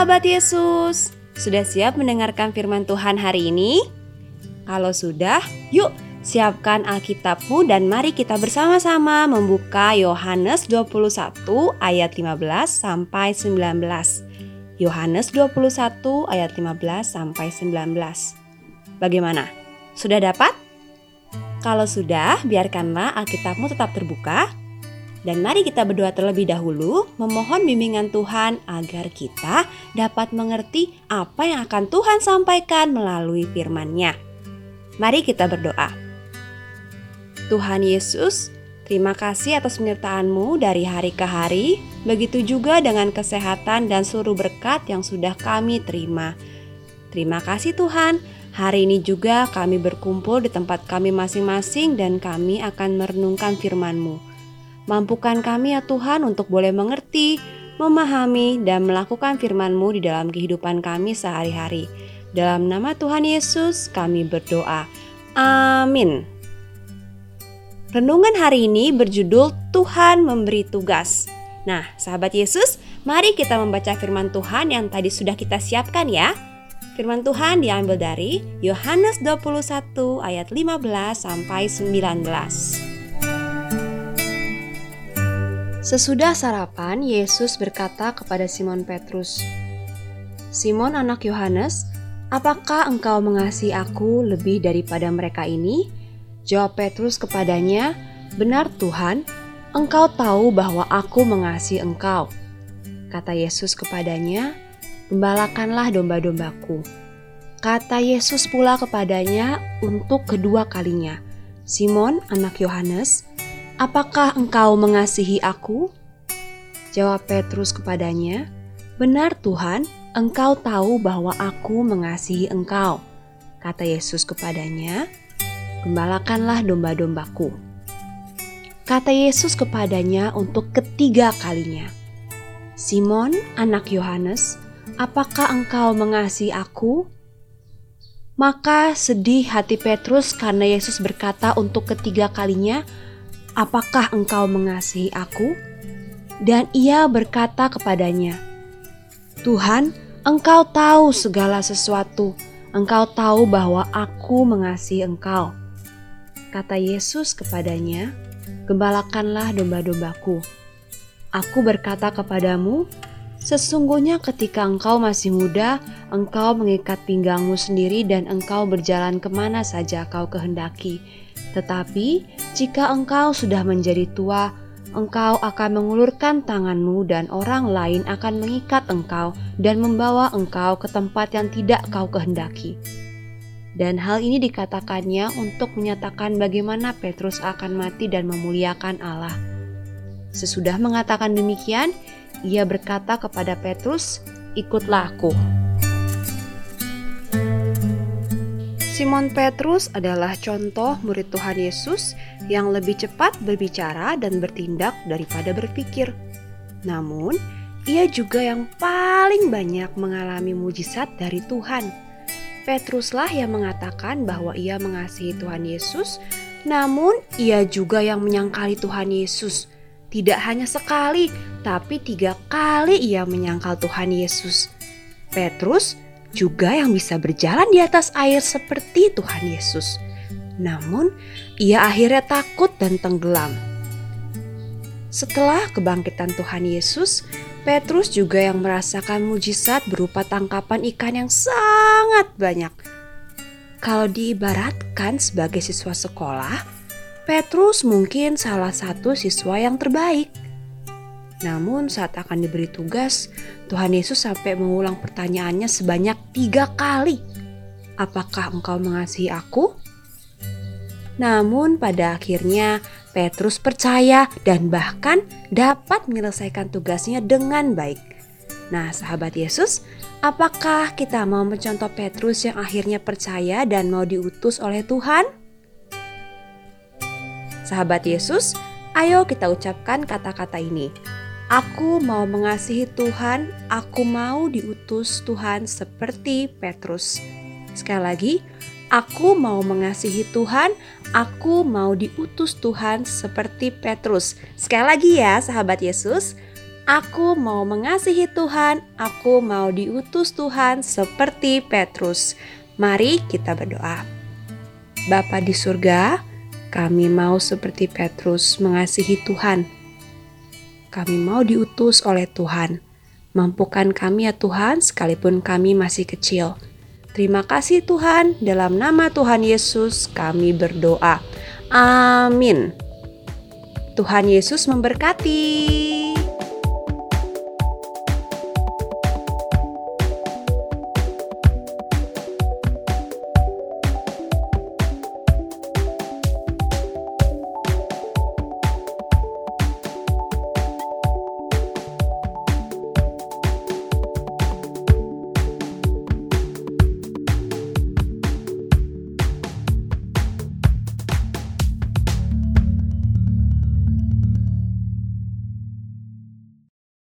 sahabat Yesus, sudah siap mendengarkan firman Tuhan hari ini? Kalau sudah, yuk siapkan Alkitabmu dan mari kita bersama-sama membuka Yohanes 21 ayat 15 sampai 19. Yohanes 21 ayat 15 sampai 19. Bagaimana? Sudah dapat? Kalau sudah, biarkanlah Alkitabmu tetap terbuka dan mari kita berdoa terlebih dahulu, memohon bimbingan Tuhan agar kita dapat mengerti apa yang akan Tuhan sampaikan melalui firman-Nya. Mari kita berdoa. Tuhan Yesus, terima kasih atas penyertaan-Mu dari hari ke hari, begitu juga dengan kesehatan dan seluruh berkat yang sudah kami terima. Terima kasih Tuhan, hari ini juga kami berkumpul di tempat kami masing-masing dan kami akan merenungkan firman-Mu. Mampukan kami ya Tuhan untuk boleh mengerti, memahami, dan melakukan firman-Mu di dalam kehidupan kami sehari-hari. Dalam nama Tuhan Yesus kami berdoa. Amin. Renungan hari ini berjudul Tuhan memberi tugas. Nah, sahabat Yesus, mari kita membaca firman Tuhan yang tadi sudah kita siapkan ya. Firman Tuhan diambil dari Yohanes 21 ayat 15 sampai 19. Sesudah sarapan, Yesus berkata kepada Simon Petrus, "Simon, anak Yohanes, apakah engkau mengasihi Aku lebih daripada mereka ini?" Jawab Petrus kepadanya, "Benar, Tuhan, Engkau tahu bahwa Aku mengasihi Engkau." Kata Yesus kepadanya, "Gembalakanlah domba-dombaku." Kata Yesus pula kepadanya untuk kedua kalinya, "Simon, anak Yohanes, Apakah engkau mengasihi aku? Jawab Petrus kepadanya, Benar Tuhan, engkau tahu bahwa aku mengasihi engkau. Kata Yesus kepadanya, Gembalakanlah domba-dombaku. Kata Yesus kepadanya untuk ketiga kalinya, Simon, anak Yohanes, apakah engkau mengasihi aku? Maka sedih hati Petrus karena Yesus berkata untuk ketiga kalinya, apakah engkau mengasihi aku? Dan ia berkata kepadanya, Tuhan, engkau tahu segala sesuatu, engkau tahu bahwa aku mengasihi engkau. Kata Yesus kepadanya, Gembalakanlah domba-dombaku. Aku berkata kepadamu, sesungguhnya ketika engkau masih muda, engkau mengikat pinggangmu sendiri dan engkau berjalan ke mana saja kau kehendaki tetapi jika engkau sudah menjadi tua, engkau akan mengulurkan tanganmu dan orang lain akan mengikat engkau dan membawa engkau ke tempat yang tidak kau kehendaki. Dan hal ini dikatakannya untuk menyatakan bagaimana Petrus akan mati dan memuliakan Allah. Sesudah mengatakan demikian, ia berkata kepada Petrus, "Ikutlah aku." Simon Petrus adalah contoh murid Tuhan Yesus yang lebih cepat berbicara dan bertindak daripada berpikir. Namun, ia juga yang paling banyak mengalami mujizat dari Tuhan. Petruslah yang mengatakan bahwa ia mengasihi Tuhan Yesus, namun ia juga yang menyangkali Tuhan Yesus. Tidak hanya sekali, tapi tiga kali ia menyangkal Tuhan Yesus. Petrus juga yang bisa berjalan di atas air seperti Tuhan Yesus. Namun, ia akhirnya takut dan tenggelam. Setelah kebangkitan Tuhan Yesus, Petrus juga yang merasakan mujizat berupa tangkapan ikan yang sangat banyak. Kalau diibaratkan sebagai siswa sekolah, Petrus mungkin salah satu siswa yang terbaik. Namun saat akan diberi tugas, Tuhan Yesus sampai mengulang pertanyaannya sebanyak tiga kali. Apakah engkau mengasihi aku? Namun pada akhirnya Petrus percaya dan bahkan dapat menyelesaikan tugasnya dengan baik. Nah sahabat Yesus, apakah kita mau mencontoh Petrus yang akhirnya percaya dan mau diutus oleh Tuhan? Sahabat Yesus, ayo kita ucapkan kata-kata ini. Aku mau mengasihi Tuhan, aku mau diutus Tuhan seperti Petrus. Sekali lagi, aku mau mengasihi Tuhan, aku mau diutus Tuhan seperti Petrus. Sekali lagi ya, sahabat Yesus, Aku mau mengasihi Tuhan, aku mau diutus Tuhan seperti Petrus. Mari kita berdoa. Bapa di surga, kami mau seperti Petrus mengasihi Tuhan. Kami mau diutus oleh Tuhan. Mampukan kami ya Tuhan, sekalipun kami masih kecil. Terima kasih Tuhan, dalam nama Tuhan Yesus kami berdoa. Amin. Tuhan Yesus memberkati.